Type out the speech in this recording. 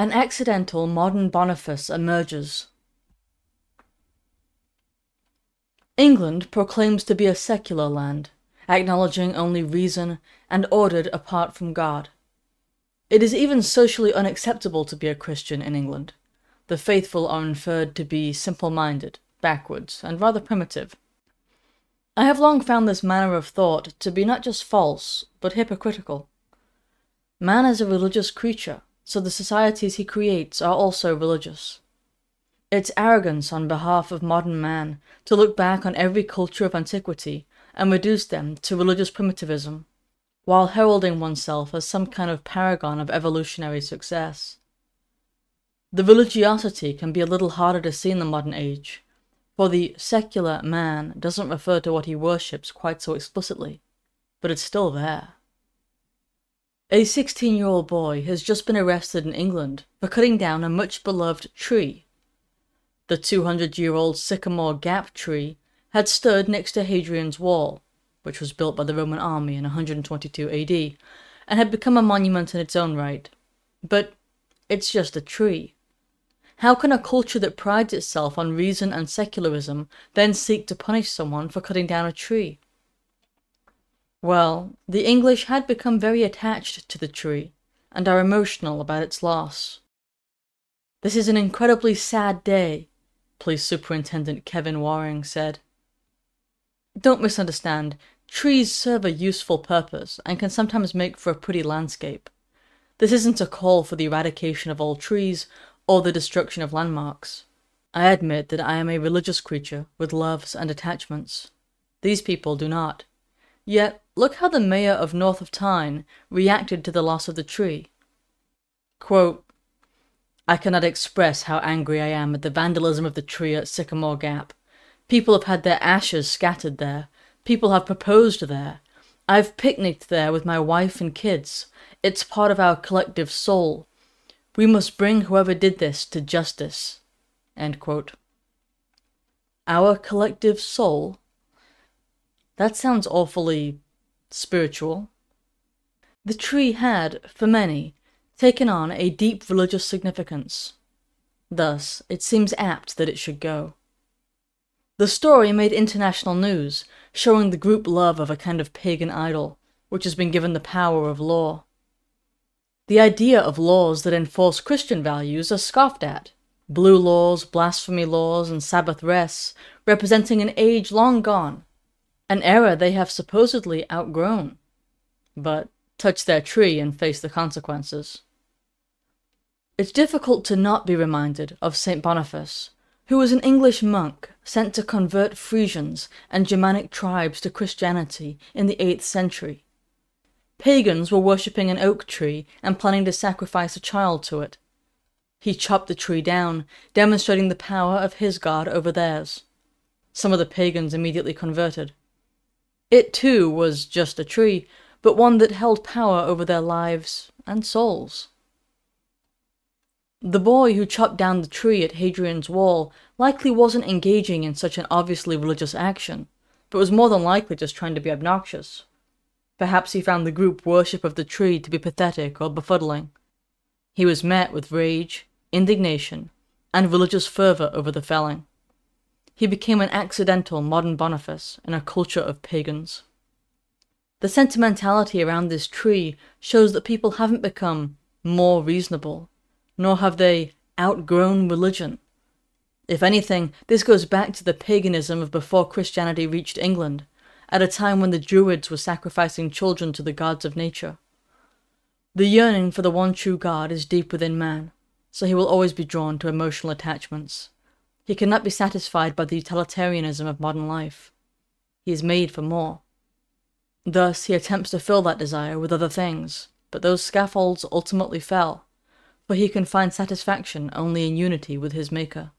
An accidental modern Boniface emerges. England proclaims to be a secular land, acknowledging only reason and ordered apart from God. It is even socially unacceptable to be a Christian in England. The faithful are inferred to be simple minded, backwards, and rather primitive. I have long found this manner of thought to be not just false, but hypocritical. Man is a religious creature, so the societies he creates are also religious. It's arrogance on behalf of modern man to look back on every culture of antiquity and reduce them to religious primitivism, while heralding oneself as some kind of paragon of evolutionary success. The religiosity can be a little harder to see in the modern age, for the secular man doesn't refer to what he worships quite so explicitly, but it's still there. A 16 year old boy has just been arrested in England for cutting down a much beloved tree. The 200 year old Sycamore Gap tree had stood next to Hadrian's Wall, which was built by the Roman army in 122 AD, and had become a monument in its own right. But it's just a tree. How can a culture that prides itself on reason and secularism then seek to punish someone for cutting down a tree? Well, the English had become very attached to the tree, and are emotional about its loss. This is an incredibly sad day, Police Superintendent Kevin Waring said. Don't misunderstand, trees serve a useful purpose and can sometimes make for a pretty landscape. This isn't a call for the eradication of all trees or the destruction of landmarks. I admit that I am a religious creature with loves and attachments. These people do not. Yet, look how the mayor of North of Tyne reacted to the loss of the tree. Quote, I cannot express how angry I am at the vandalism of the tree at Sycamore Gap. People have had their ashes scattered there. People have proposed there. I've picnicked there with my wife and kids. It's part of our collective soul. We must bring whoever did this to justice. Our collective soul? That sounds awfully spiritual. The tree had, for many, taken on a deep religious significance. Thus, it seems apt that it should go. The story made international news, showing the group love of a kind of pagan idol, which has been given the power of law. The idea of laws that enforce Christian values are scoffed at. Blue laws, blasphemy laws, and Sabbath rests, representing an age long gone, an era they have supposedly outgrown, but touch their tree and face the consequences. It's difficult to not be reminded of St. Boniface, who was an English monk sent to convert Frisians and Germanic tribes to Christianity in the 8th century. Pagans were worshipping an oak tree and planning to sacrifice a child to it. He chopped the tree down, demonstrating the power of his god over theirs. Some of the pagans immediately converted. It too was just a tree, but one that held power over their lives and souls. The boy who chopped down the tree at Hadrian's Wall likely wasn't engaging in such an obviously religious action, but was more than likely just trying to be obnoxious. Perhaps he found the group worship of the tree to be pathetic or befuddling. He was met with rage, indignation, and religious fervor over the felling. He became an accidental modern Boniface in a culture of pagans. The sentimentality around this tree shows that people haven't become more reasonable, nor have they outgrown religion. If anything, this goes back to the paganism of before Christianity reached England, at a time when the Druids were sacrificing children to the gods of nature. The yearning for the one true God is deep within man, so he will always be drawn to emotional attachments. He cannot be satisfied by the utilitarianism of modern life. He is made for more. Thus, he attempts to fill that desire with other things, but those scaffolds ultimately fell, for he can find satisfaction only in unity with his Maker.